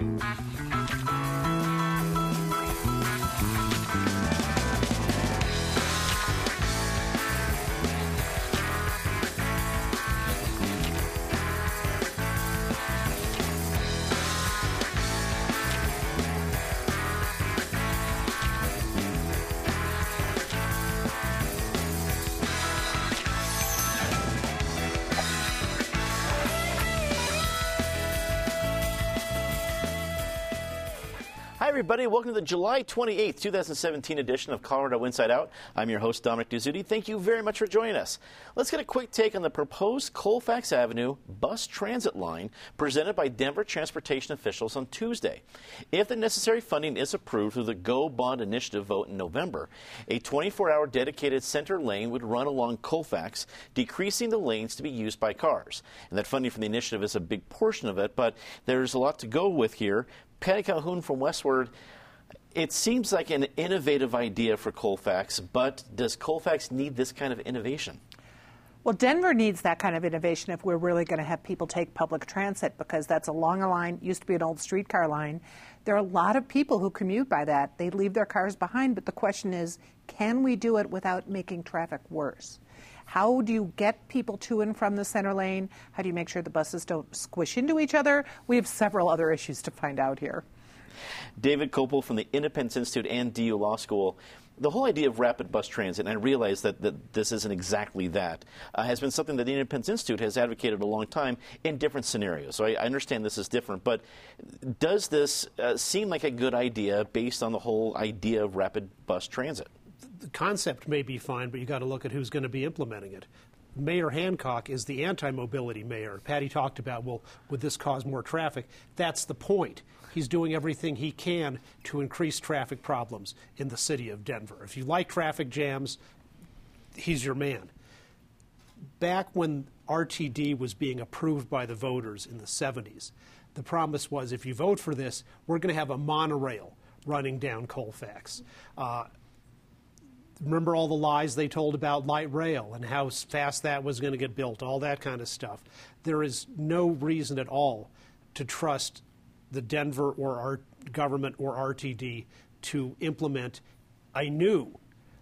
Bye. Everybody. Welcome to the July 28th, 2017 edition of Colorado Inside Out. I'm your host, Dominic Dezzutti. Thank you very much for joining us. Let's get a quick take on the proposed Colfax Avenue bus transit line presented by Denver transportation officials on Tuesday. If the necessary funding is approved through the Go Bond Initiative vote in November, a 24 hour dedicated center lane would run along Colfax, decreasing the lanes to be used by cars. And that funding from the initiative is a big portion of it, but there's a lot to go with here. Patty Calhoun from Westword. It seems like an innovative idea for Colfax, but does Colfax need this kind of innovation? Well, Denver needs that kind of innovation if we're really going to have people take public transit because that's a longer line, used to be an old streetcar line. There are a lot of people who commute by that. They leave their cars behind, but the question is can we do it without making traffic worse? How do you get people to and from the center lane? How do you make sure the buses don't squish into each other? We have several other issues to find out here. David Kopel from the Independence Institute and DU Law School. The whole idea of rapid bus transit, and I realize that, that this isn't exactly that, uh, has been something that the Independence Institute has advocated a long time in different scenarios. So I, I understand this is different, but does this uh, seem like a good idea based on the whole idea of rapid bus transit? The concept may be fine, but you got to look at who's going to be implementing it. Mayor Hancock is the anti-mobility mayor. Patty talked about, well, would this cause more traffic? That's the point. He's doing everything he can to increase traffic problems in the city of Denver. If you like traffic jams, he's your man. Back when RTD was being approved by the voters in the 70s, the promise was if you vote for this, we're going to have a monorail running down Colfax. Uh, remember all the lies they told about light rail and how fast that was going to get built, all that kind of stuff. There is no reason at all to trust the Denver or our government or RTD to implement a new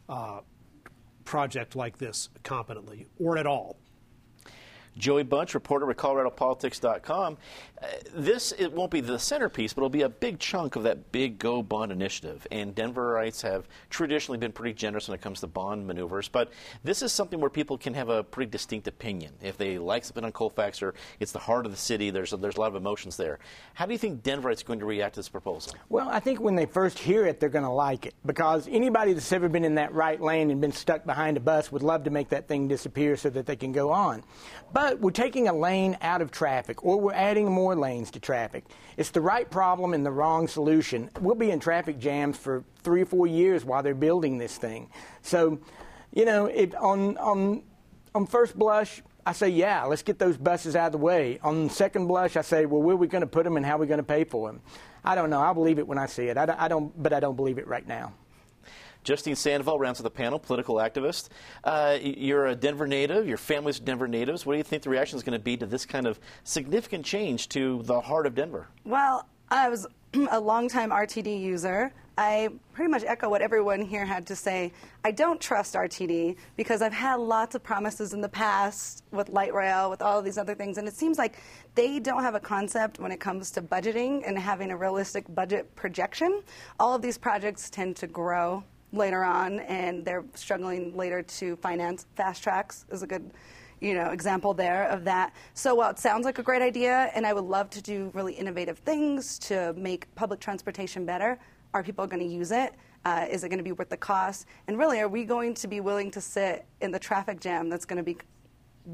uh, project like this competently or at all. Joey Bunch, reporter with ColoradoPolitics.com. This it won't be the centerpiece, but it'll be a big chunk of that big Go Bond initiative. And Denverites have traditionally been pretty generous when it comes to bond maneuvers, but this is something where people can have a pretty distinct opinion. If they like something on Colfax or it's the heart of the city, there's a, there's a lot of emotions there. How do you think Denverites are going to react to this proposal? Well, I think when they first hear it, they're going to like it because anybody that's ever been in that right lane and been stuck behind a bus would love to make that thing disappear so that they can go on. But we're taking a lane out of traffic or we're adding more lanes to traffic. It's the right problem and the wrong solution. We'll be in traffic jams for three or four years while they're building this thing. So, you know, it, on, on, on first blush, I say, yeah, let's get those buses out of the way. On second blush, I say, well, where are we going to put them and how are we going to pay for them? I don't know. I'll believe it when I see it. I, I don't, but I don't believe it right now. Justine Sandoval rounds out the panel, political activist. Uh, you're a Denver native. Your family's Denver natives. What do you think the reaction is going to be to this kind of significant change to the heart of Denver? Well, I was a longtime RTD user. I pretty much echo what everyone here had to say. I don't trust RTD because I've had lots of promises in the past with light rail, with all of these other things, and it seems like they don't have a concept when it comes to budgeting and having a realistic budget projection. All of these projects tend to grow later on, and they're struggling later to finance FasTracks is a good you know example there of that. So while it sounds like a great idea, and I would love to do really innovative things to make public transportation better, are people going to use it? Uh, is it going to be worth the cost? And really, are we going to be willing to sit in the traffic jam that's going to be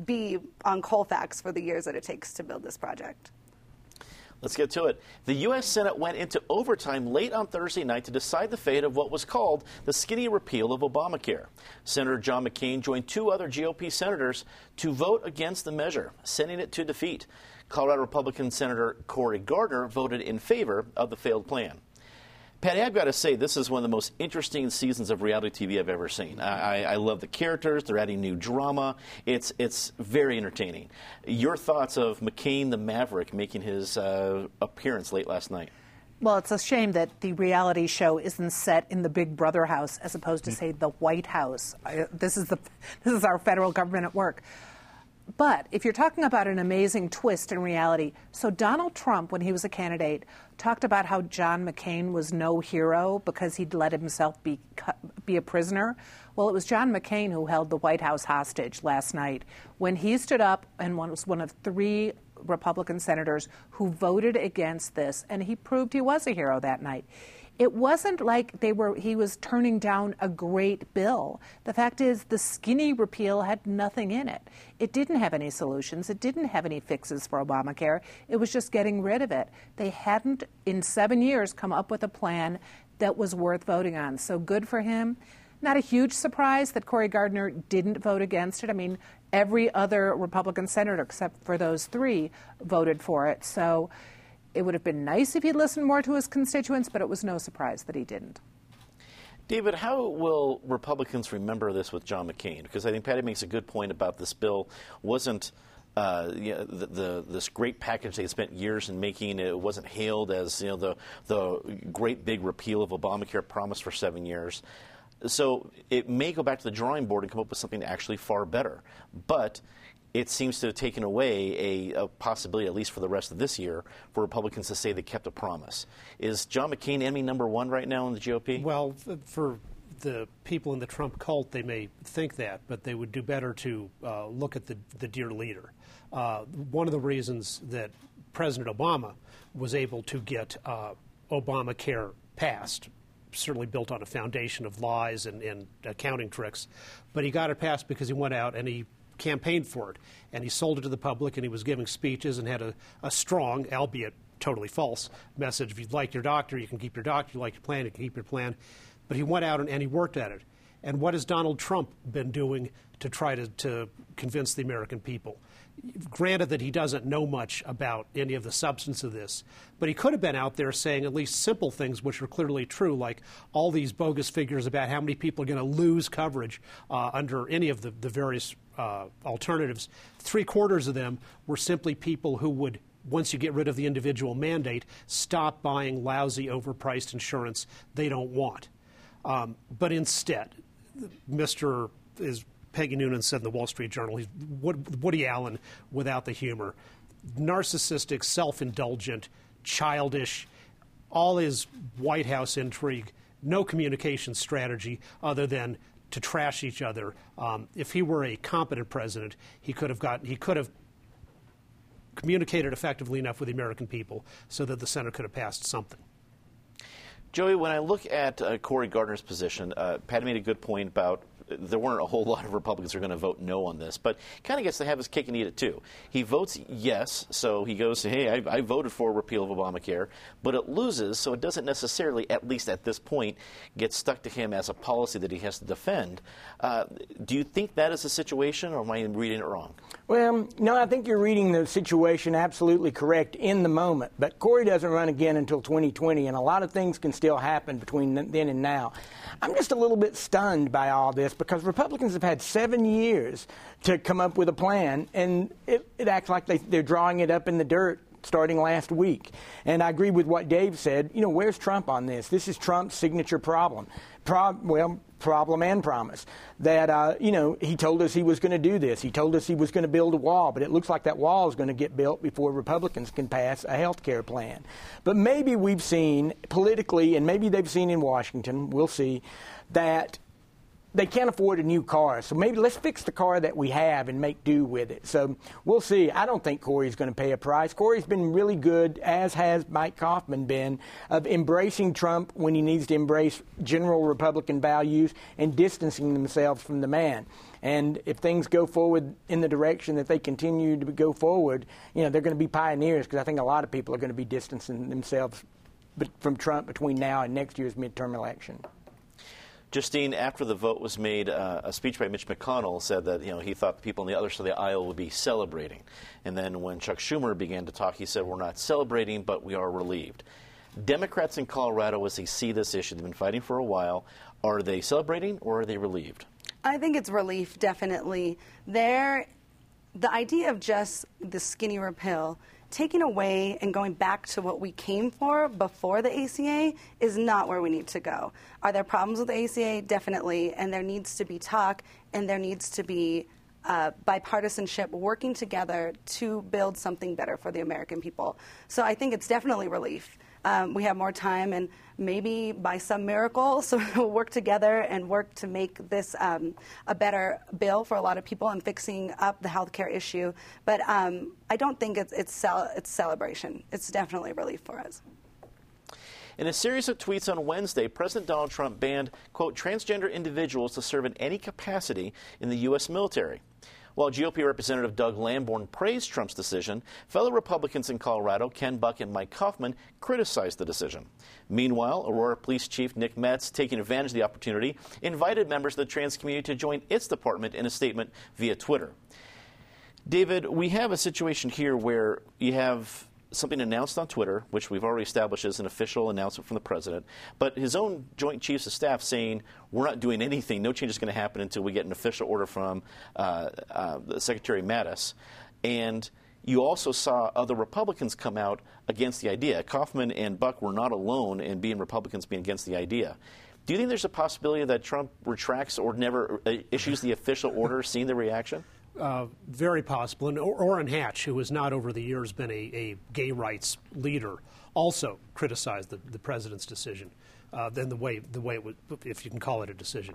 be on Colfax for the years that it takes to build this project? Let's get to it. The U.S. Senate went into overtime late on Thursday night to decide the fate of what was called the skinny repeal of Obamacare. Senator John McCain joined two other GOP senators to vote against the measure, sending it to defeat. Colorado Republican Senator Cory Gardner voted in favor of the failed plan. Patty, I've got to say, this is one of the most interesting seasons of reality TV I've ever seen. I, I, I love the characters. They're adding new drama. It's, it's very entertaining. Your thoughts of McCain the Maverick making his uh, appearance late last night? Well, it's a shame that the reality show isn't set in the Big Brother house as opposed to, say, the White House. I, this is the this is our federal government at work. But if you're talking about an amazing twist in reality, so Donald Trump, when he was a candidate, talked about how John McCain was no hero because he'd let himself be be a prisoner. Well, it was John McCain who held the White House hostage last night when he stood up and was one of three Republican senators who voted against this, and he proved he was a hero that night. It wasn't like they were he was turning down a great bill. The fact is the skinny repeal had nothing in it. It didn't have any solutions. It didn't have any fixes for Obamacare. It was just getting rid of it. They hadn't in 7 years come up with a plan that was worth voting on. So good for him. Not a huge surprise that Cory Gardner didn't vote against it. I mean, every other Republican senator except for those 3 voted for it. So it would have been nice if he'd listened more to his constituents, but it was no surprise that he didn't. David, how will Republicans remember this with John McCain? Because I think Patty makes a good point about this bill wasn't uh, you know, the, the, this great package they spent years in making. It wasn't hailed as you know the the great big repeal of Obamacare promised for seven years. So it may go back to the drawing board and come up with something actually far better. But it seems to have taken away a, a, possibility, at least for the rest of this year, for Republicans to say they kept a promise. Is John McCain enemy number one right now in the GOP? Well, for the people in the Trump cult, they may think that, but they would do better to uh, look at the, the dear leader. Uh, one of the reasons that President Obama was able to get uh, Obamacare passed certainly built on a foundation of lies and, and, accounting tricks. But he got it passed because he went out and he campaigned for it. And he sold it to the public, and he was giving speeches and had a, a strong, albeit totally false, message. If you like your doctor, you can keep your doctor. If you like your plan, you can keep your plan. But he went out and, and he worked at it. And what has Donald Trump been doing to try to, to convince the American people? Granted that he doesn't know much about any of the substance of this, but he could have been out there saying at least simple things which are clearly true, like all these bogus figures about how many people are going to lose coverage uh, under any of the, the various uh, alternatives. Three quarters of them were simply people who would once you get rid of the individual mandate, stop buying lousy, overpriced insurance they don't want. Um, but instead, Mr. is Peggy Noonan said in the Wall Street Journal, he's Woody Allen without the humor, narcissistic, self-indulgent, childish, all his White House intrigue, no communication strategy other than to trash each other. Um, if he were a competent president, he could have got he could have communicated effectively enough with the American people so that the Senate could have passed something. Joey, when I look at uh, Cory Gardner's position, uh, Patty made a good point about there weren't a whole lot of Republicans who are going to vote no on this, but kind of gets to have his cake and eat it too. He votes yes, so he goes, hey, I, I, voted for repeal of Obamacare, but it loses, so it doesn't necessarily, at least at this point, get stuck to him as a policy that he has to defend. Uh, do you think that is the situation, or am I reading it wrong? Well, no, I think you're reading the situation absolutely correct in the moment, but Cory doesn't run again until 2020, and a lot of things can still happen between then and now. I'm just a little bit stunned by all this because Republicans have had seven years to come up with a plan, and it, it acts like they, they're drawing it up in the dirt starting last week. And I agree with what Dave said. You know, where's Trump on this? This is Trump's signature problem. Pro- well, problem and promise that uh, you know he told us he was going to do this. He told us he was going to build a wall, but it looks like that wall is going to get built before Republicans can pass a health care plan. But maybe we've seen politically, and maybe they've seen in Washington. We'll see that they can't afford a new car. So maybe let's fix the car that we have and make do with it. So we'll see. I don't think Cory's going to pay a price. Cory's been really good, as has Mike Coffman been, of embracing Trump when he needs to embrace general Republican values and distancing themselves from the man. And if things go forward in the direction that they continue to go forward, you know, they're going to be pioneers because I think a lot of people are going to be distancing themselves from Trump between now and next year's midterm election. Justine, after the vote was made, uh, a speech by Mitch McConnell said that you know he thought the people on the other side of the aisle would be celebrating, and then when Chuck Schumer began to talk, he said we're not celebrating, but we are relieved. Democrats in Colorado, as they see this issue, they've been fighting for a while. Are they celebrating or are they relieved? I think it's relief, definitely. There, the idea of just the skinny repeal taking away and going back to what we came for before the ACA is not where we need to go. Are there problems with the ACA? Definitely. And there needs to be talk and there needs to be uh, bipartisanship working together to build something better for the American people. So I think it's definitely relief. Um, we have more time, and maybe by some miracle, so we'll work together and work to make this um, a better bill for a lot of people and fixing up the health care issue. But um, I don't think it's it's, cel- it's celebration. It's definitely relief for us. In a series of tweets on Wednesday, President Donald Trump banned, quote, transgender individuals to serve in any capacity in the U.S. military. While GOP Representative Doug Lamborn praised Trump's decision, fellow Republicans in Colorado, Ken Buck and Mike Coffman, criticized the decision. Meanwhile, Aurora Police Chief Nick Metz, taking advantage of the opportunity, invited members of the trans community to join its department in a statement via Twitter. David, we have a situation here where you have something announced on Twitter, which we've already established as an official announcement from the president, but his own Joint Chiefs of Staff saying we're not doing anything, no change is going to happen until we get an official order from uh, uh, Secretary Mattis. And you also saw other Republicans come out against the idea. Coffman and Buck were not alone in being Republicans being against the idea. Do you think there's a possibility that Trump retracts or never uh, issues the official order, seeing the reaction? Uh, very possible. And Orrin Hatch, who has not over the years been a, a gay rights leader, also criticized the, the president's decision. Uh, then the way the way it was, if you can call it a decision.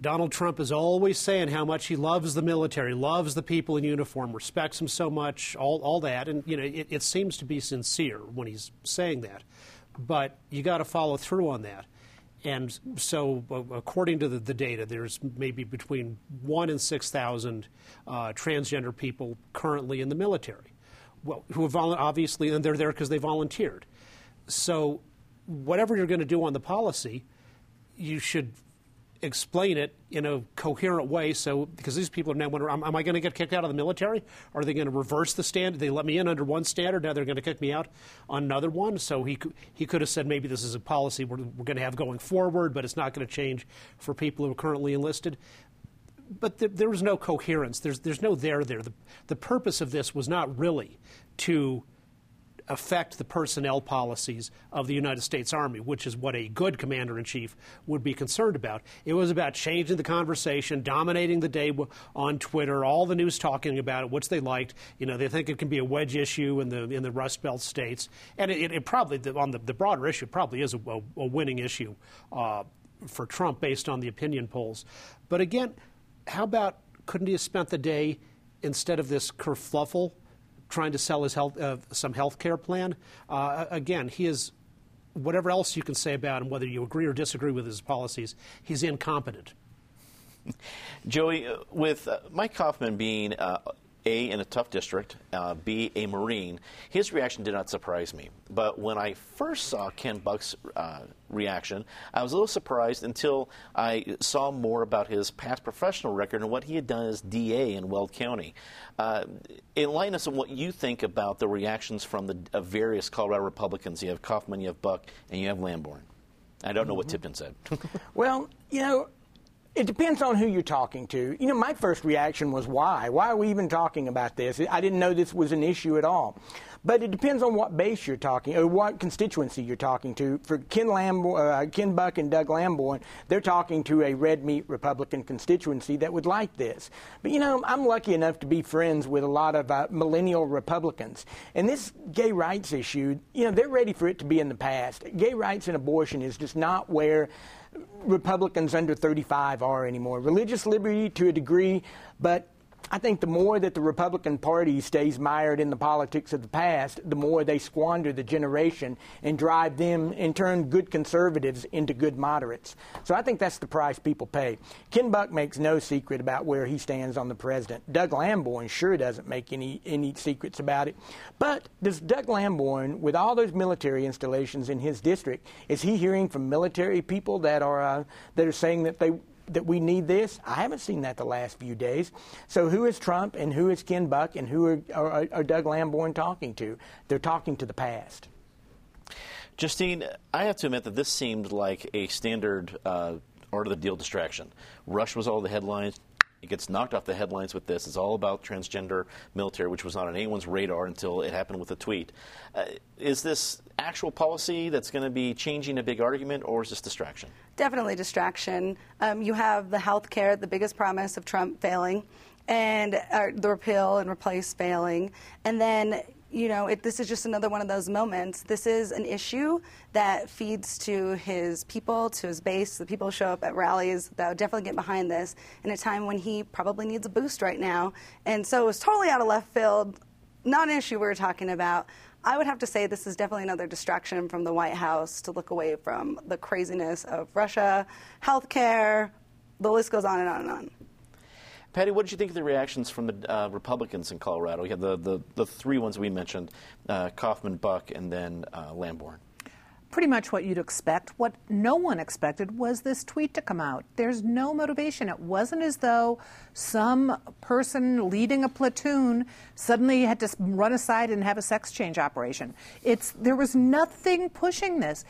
Donald Trump is always saying how much he loves the military, loves the people in uniform, respects them so much, all, all that. And, you know, it, it seems to be sincere when he's saying that. But you got to follow through on that. And so, uh, according to the, the, data, there's maybe between one and 6,000 uh, transgender people currently in the military. Well, who have obviously, and they're there because they volunteered. So, whatever you're going to do on the policy, you should explain it in a coherent way. So, because these people are now wondering, am, I going to get kicked out of the military? Are they going to reverse the standard? They let me in under one standard, now they're going to kick me out on another one. So he he could have said maybe this is a policy we're, we're going to have going forward, but it's not going to change for people who are currently enlisted. But th- there was no coherence. There's there's no there there. The the purpose of this was not really to affect the personnel policies of the United States Army, which is what a good commander in chief would be concerned about. It was about changing the conversation, dominating the day on Twitter, all the news talking about it, which they liked. You know, they think it can be a wedge issue in the in the Rust Belt states, and it, it probably on the, the, broader issue probably is a, a, winning issue uh, for Trump based on the opinion polls. But again, how about couldn't he have spent the day instead of this kerfluffle? Trying to sell his health, uh, some health care plan. Uh, again, he is, whatever else you can say about him, whether you agree or disagree with his policies, he's incompetent. Joey, with Mike Coffman being uh, a, in a tough district, uh, B, a Marine, his reaction did not surprise me. But when I first saw Ken Buck's uh, reaction, I was a little surprised until I saw more about his past professional record and what he had done as DA in Weld County. Uh, enlighten us on what you think about the reactions from the uh, various Colorado Republicans. You have Coffman, you have Buck, and you have Lamborn. I don't know mm-hmm. what Tipton said. well, you know, it depends on who you're talking to. You know, my first reaction was why? Why are we even talking about this? I didn't know this was an issue at all. But it depends on what base you're talking, or what constituency you're talking to. For Ken, uh, Ken Buck and Doug Lamborn, they're talking to a red meat Republican constituency that would like this. But you know, I'm lucky enough to be friends with a lot of uh, millennial Republicans, and this gay rights issue, you know, they're ready for it to be in the past. Gay rights and abortion is just not where Republicans under 35 are anymore. Religious liberty to a degree, but I think the more that the Republican Party stays mired in the politics of the past, the more they squander the generation and drive them, in turn good conservatives into good moderates. So I think that's the price people pay. Ken Buck makes no secret about where he stands on the president. Doug Lamborn sure doesn't make any, any secrets about it. But does Doug Lamborn, with all those military installations in his district, is he hearing from military people that are, uh, that are saying that they that we need this? I haven't seen that the last few days. So who is Trump and who is Ken Buck and who are, are, are Doug Lamborn talking to? They're talking to the past. Justine, I have to admit that this seemed like a standard uh, art of the deal distraction. Rush was all the headlines. It gets knocked off the headlines with this. It's all about transgender military, which was not on anyone's radar until it happened with a tweet. Uh, is this actual policy that's going to be changing a big argument, or is this distraction? Definitely distraction. Um, you have the health care, the biggest promise of Trump failing, and uh, the repeal and replace failing. And then you know, it, this is just another one of those moments. This is an issue that feeds to his people, to his base, the people show up at rallies that would definitely get behind this in a time when he probably needs a boost right now. And so it was totally out of left field, not an issue we were talking about. I would have to say this is definitely another distraction from the White House to look away from the craziness of Russia, healthcare, the list goes on and on and on. Patty, what did you think of the reactions from the uh, Republicans in Colorado? You have the, the, the three ones we mentioned uh, Coffman, Buck, and then uh, Lamborn. Pretty much what you'd expect. What no one expected was this tweet to come out. There's no motivation. It wasn't as though some person leading a platoon suddenly had to run aside and have a sex change operation. It's there was nothing pushing this.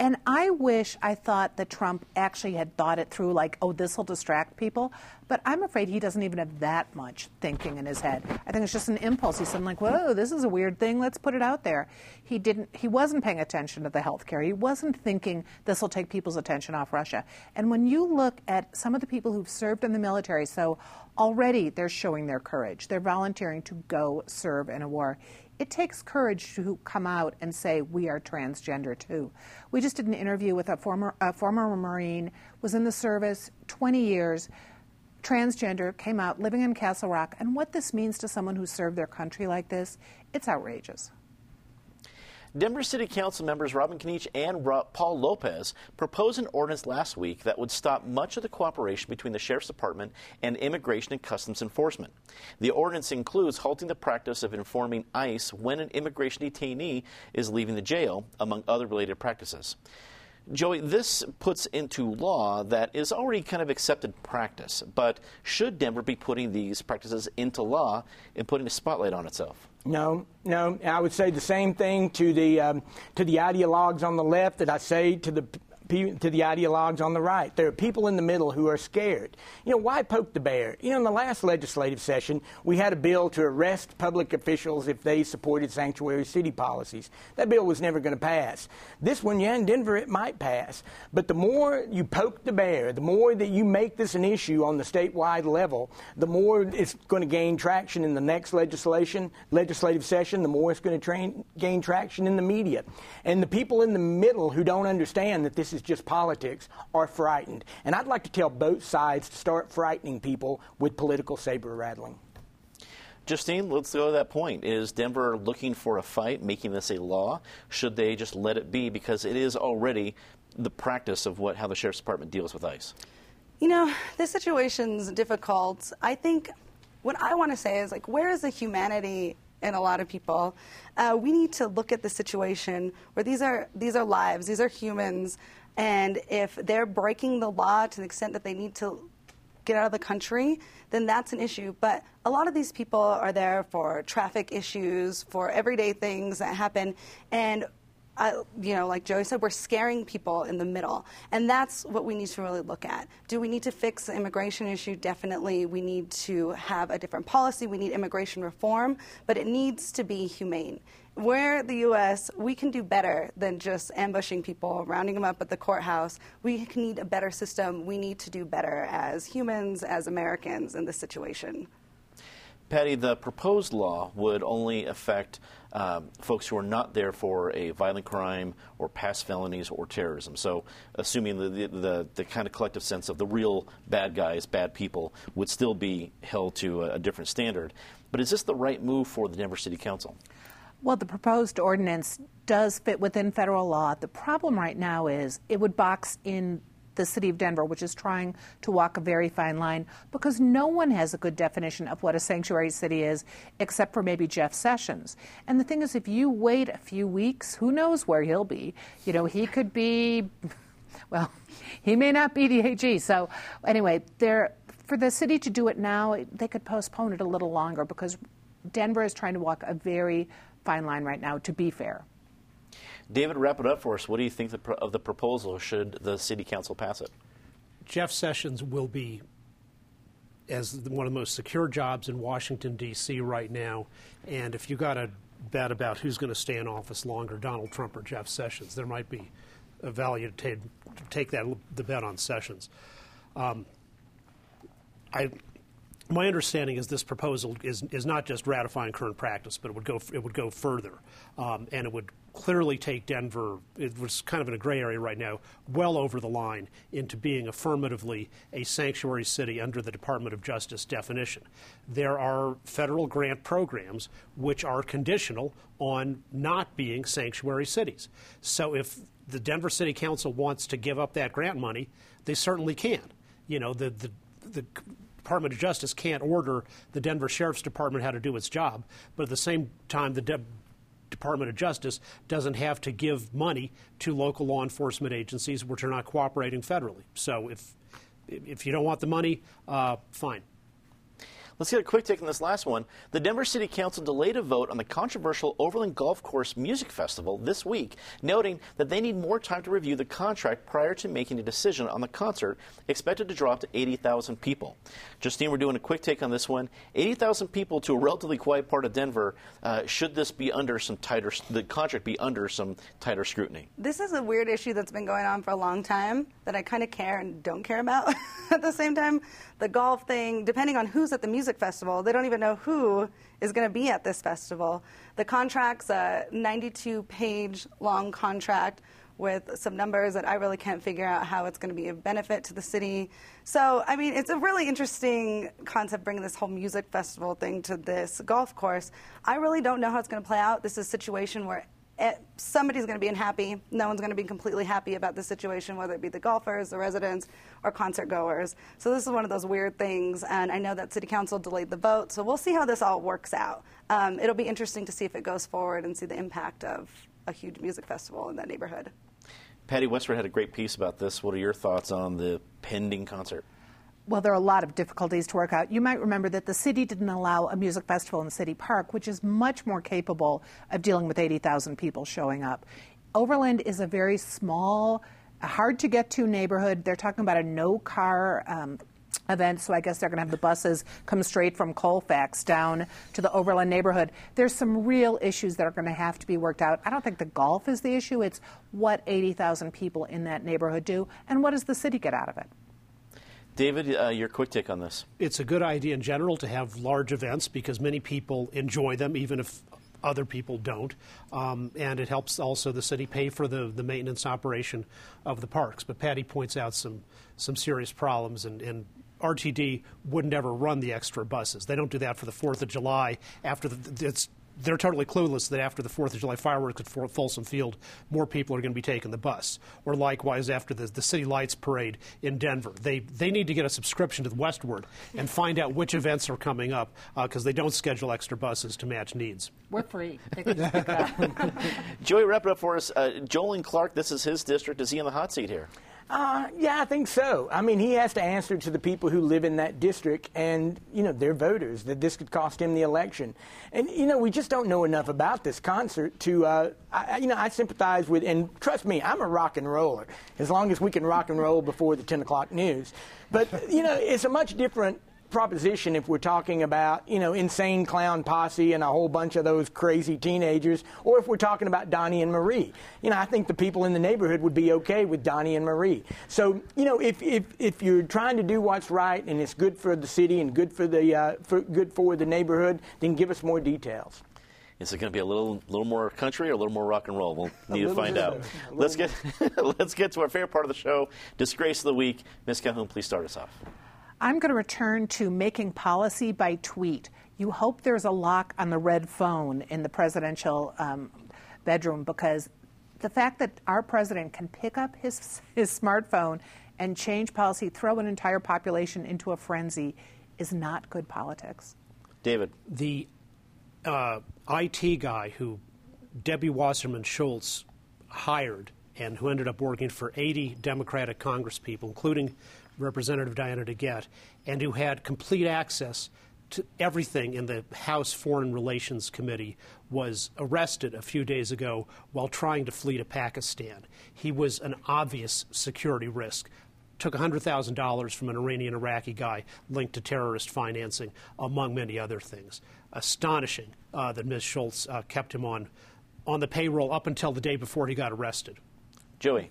And I wish I thought that Trump actually had thought it through, like, oh, this will distract people. But I'm afraid he doesn't even have that much thinking in his head. I think it's just an impulse. He's something like, whoa, this is a weird thing. Let's put it out there. He didn't. He wasn't paying attention to the health care. He wasn't thinking this will take people's attention off Russia. And when you look at some of the people who've served in the military, so already they're showing their courage. They're volunteering to go serve in a war it takes courage to come out and say we are transgender too. We just did an interview with a former a former Marine, was in the service 20 years, transgender, came out living in Castle Rock, and what this means to someone who served their country like this, it's outrageous. Denver City Council members Robin Kniech and Paul Lopez proposed an ordinance last week that would stop much of the cooperation between the Sheriff's Department and Immigration and Customs Enforcement. The ordinance includes halting the practice of informing ICE when an immigration detainee is leaving the jail, among other related practices. Joey, this puts into law that is already kind of accepted practice, but should Denver be putting these practices into law and putting a spotlight on itself? No, no. I would say the same thing to the um, to the ideologues on the left that I say to the to the ideologues on the right. There are people in the middle who are scared. You know, why poke the bear? You know, in the last legislative session, we had a bill to arrest public officials if they supported sanctuary city policies. That bill was never going to pass. This one, yeah, in Denver, it might pass. But the more you poke the bear, the more that you make this an issue on the statewide level, the more it's going to gain traction in the next legislation, legislative session, the more it's going to train, gain traction in the media. And the people in the middle who don't understand that this is is just politics are frightened. And I'd like to tell both sides to start frightening people with political saber rattling. Justine, let's go to that point. Is Denver looking for a fight, making this a law? Should they just let it be because it is already the practice of what how the sheriff's department deals with ICE? You know, this situation's difficult. I think what I want to say is like, where is the humanity in a lot of people? Uh, we need to look at the situation where these are these are lives, these are humans and if they're breaking the law to the extent that they need to get out of the country, then that's an issue. But a lot of these people are there for traffic issues, for everyday things that happen. And uh, you know, like Joey said, we're scaring people in the middle. And that's what we need to really look at. Do we need to fix the immigration issue? Definitely. We need to have a different policy. We need immigration reform, but it needs to be humane we're the U.S., we can do better than just ambushing people, rounding them up at the courthouse. We need a better system. We need to do better as humans, as Americans in this situation. Patty, the proposed law would only affect um, folks who are not there for a violent crime or past felonies or terrorism. So, assuming the, the, the, the, kind of collective sense of the real bad guys, bad people, would still be held to a, a different standard. But is this the right move for the Denver City Council? Well, the proposed ordinance does fit within federal law. The problem right now is it would box in the city of Denver, which is trying to walk a very fine line, because no one has a good definition of what a sanctuary city is, except for maybe Jeff Sessions. And the thing is, if you wait a few weeks, who knows where he'll be? You know, he could be Well, he may not be the AG. So, anyway, there for the city to do it now, they could postpone it a little longer because Denver is trying to walk a very fine line right now. To be fair, David, wrap it up for us. What do you think of the proposal? Should the city council pass it? Jeff Sessions will be as one of the most secure jobs in Washington D.C. right now, and if you got a bet about who's going to stay in office longer, Donald Trump or Jeff Sessions, there might be a value to take, to take that the bet on Sessions. Um, I, my understanding is this proposal is, is not just ratifying current practice, but it would go it would go further, um, and it would clearly take Denver. It was kind of in a gray area right now, well over the line into being affirmatively a sanctuary city under the Department of Justice definition. There are federal grant programs which are conditional on not being sanctuary cities. So if the Denver City Council wants to give up that grant money, they certainly can. You know, the, the, the Department of Justice can't order the Denver Sheriff's Department how to do its job, but at the same time, the De- Department of Justice doesn't have to give money to local law enforcement agencies which are not cooperating federally. So if if you don't want the money, uh, fine. Let's get a quick take on this last one. The Denver City Council delayed a vote on the controversial Overland Golf Course Music Festival this week, noting that they need more time to review the contract prior to making a decision on the concert, expected to draw up to 80,000 people. Justine, we're doing a quick take on this one. 80,000 people to a relatively quiet part of Denver. Uh, should this be under some tighter, the contract be under some tighter scrutiny? This is a weird issue that's been going on for a long time that I kind of care and don't care about at the same time. The golf thing, depending on who's at the music festival, they don't even know who is going to be at this festival. The contract's a 92 page long contract with some numbers that I really can't figure out how it's going to be a benefit to the city. So, I mean, it's a really interesting concept bringing this whole music festival thing to this golf course. I really don't know how it's going to play out. This is a situation where somebody's going to be unhappy. No one's going to be completely happy about the situation, whether it be the golfers, the residents, or concert goers. So this is one of those weird things, and I know that City Council delayed the vote, so we'll see how this all works out. Um, it'll be interesting to see if it goes forward and see the impact of a huge music festival in that neighborhood. Patty Westword had a great piece about this. What are your thoughts on the pending concert? Well, there are a lot of difficulties to work out. You might remember that the city didn't allow a music festival in City Park, which is much more capable of dealing with 80,000 people showing up. Overland is a very small, hard to get to neighborhood. They're talking about a no car um, event, so I guess they're going to have the buses come straight from Colfax down to the Overland neighborhood. There's some real issues that are going to have to be worked out. I don't think the golf is the issue, it's what 80,000 people in that neighborhood do, and what does the city get out of it? David, uh, your quick take on this. It's a good idea in general to have large events because many people enjoy them, even if other people don't. Um, and it helps also the city pay for the, the maintenance operation of the parks. But Patty points out some, some serious problems, and, and RTD wouldn't ever run the extra buses. They don't do that for the 4th of July after the, it's they're totally clueless that after the Fourth of July fireworks at Folsom Field, more people are going to be taking the bus. Or likewise, after the, the City Lights Parade in Denver, they they need to get a subscription to the Westword and find out which events are coming up because uh, they don't schedule extra buses to match needs. We're free. Joey, wrap it up for us. Uh, Jolon Clark, this is his district. Is he in the hot seat here? Uh, yeah, I think so. I mean, he has to answer to the people who live in that district and, you know, their voters, that this could cost him the election. And, you know, we just don't know enough about this concert to, uh, I, you know, I sympathize with, and trust me, I'm a rock and roller, as long as we can rock and roll before the 10 o'clock news. But, you know, it's a much different proposition if we're talking about, you know, insane clown posse and a whole bunch of those crazy teenagers, or if we're talking about Donnie and Marie. You know, I think the people in the neighborhood would be okay with Donnie and Marie. So, you know, if, if, if you're trying to do what's right and it's good for the city and good for the, uh, for, good for the neighborhood, then give us more details. Is it going to be a little, little more country or a little more rock and roll? We'll need to find out. Let's get, let's get to our favorite part of the show, Disgrace of the Week. Ms. Calhoun, please start us off. I'm going to return to making policy by tweet. You hope there's a lock on the red phone in the presidential um, bedroom because the fact that our president can pick up his, his smartphone and change policy, throw an entire population into a frenzy, is not good politics. David. The uh, IT guy who Debbie Wasserman Schultz hired and who ended up working for 80 Democratic congresspeople, including Representative Diana DeGette, and who had complete access to everything in the House Foreign Relations Committee, was arrested a few days ago while trying to flee to Pakistan. He was an obvious security risk. Took $100,000 from an Iranian Iraqi guy linked to terrorist financing, among many other things. Astonishing uh, that Ms. Schultz uh, kept him on, on the payroll up until the day before he got arrested. Joey.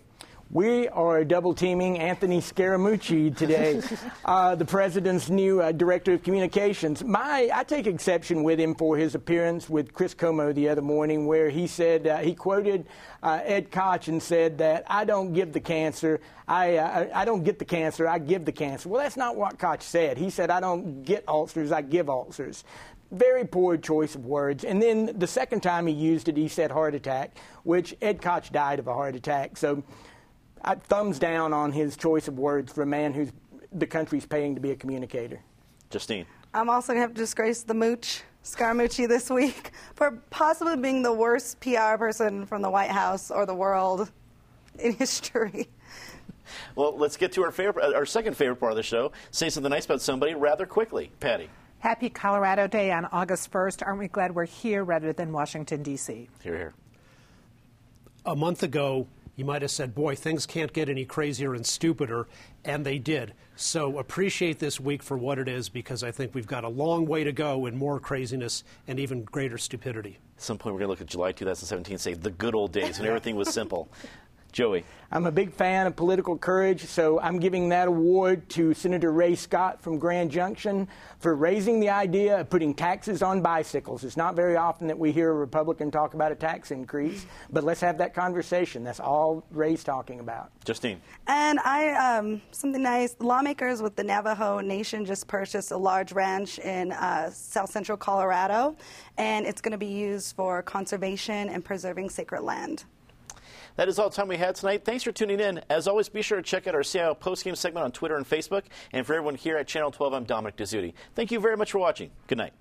We are double teaming Anthony Scaramucci today, uh, the president's new uh, director of communications. My, I take exception with him for his appearance with Chris Cuomo the other morning, where he said uh, he quoted uh, Ed Koch and said that I don't give the cancer, I, uh, I don't get the cancer, I give the cancer. Well, that's not what Koch said. He said I don't get ulcers, I give ulcers very poor choice of words. And then the second time he used it, he said heart attack, which Ed Koch died of a heart attack. So I, thumbs down on his choice of words for a man who's the country's paying to be a communicator. Justine. I'm also going to have to disgrace the mooch, Scaramucci, this week for possibly being the worst PR person from the White House or the world in history. Well, let's get to our favorite, our second favorite part of the show. Say something nice about somebody rather quickly. Patty. Happy Colorado Day on August 1st. Aren't we glad we're here rather than Washington, D.C.? Hear, hear. A month ago, you might have said, boy, things can't get any crazier and stupider, and they did. So appreciate this week for what it is because I think we've got a long way to go in more craziness and even greater stupidity. At some point, we're going to look at July 2017 and say the good old days when everything was simple. Joey. I'm a big fan of political courage, so I'm giving that award to Senator Ray Scott from Grand Junction for raising the idea of putting taxes on bicycles. It's not very often that we hear a Republican talk about a tax increase, but let's have that conversation. That's all Ray's talking about. Justine. And I, um, something nice. Lawmakers with the Navajo Nation just purchased a large ranch in uh, south central Colorado, and it's going to be used for conservation and preserving sacred land. That is all the time we had tonight. Thanks for tuning in. As always, be sure to check out our CIO postgame segment on Twitter and Facebook. And for everyone here at Channel 12, I'm Dominic Dezzutti. Thank you very much for watching. Good night.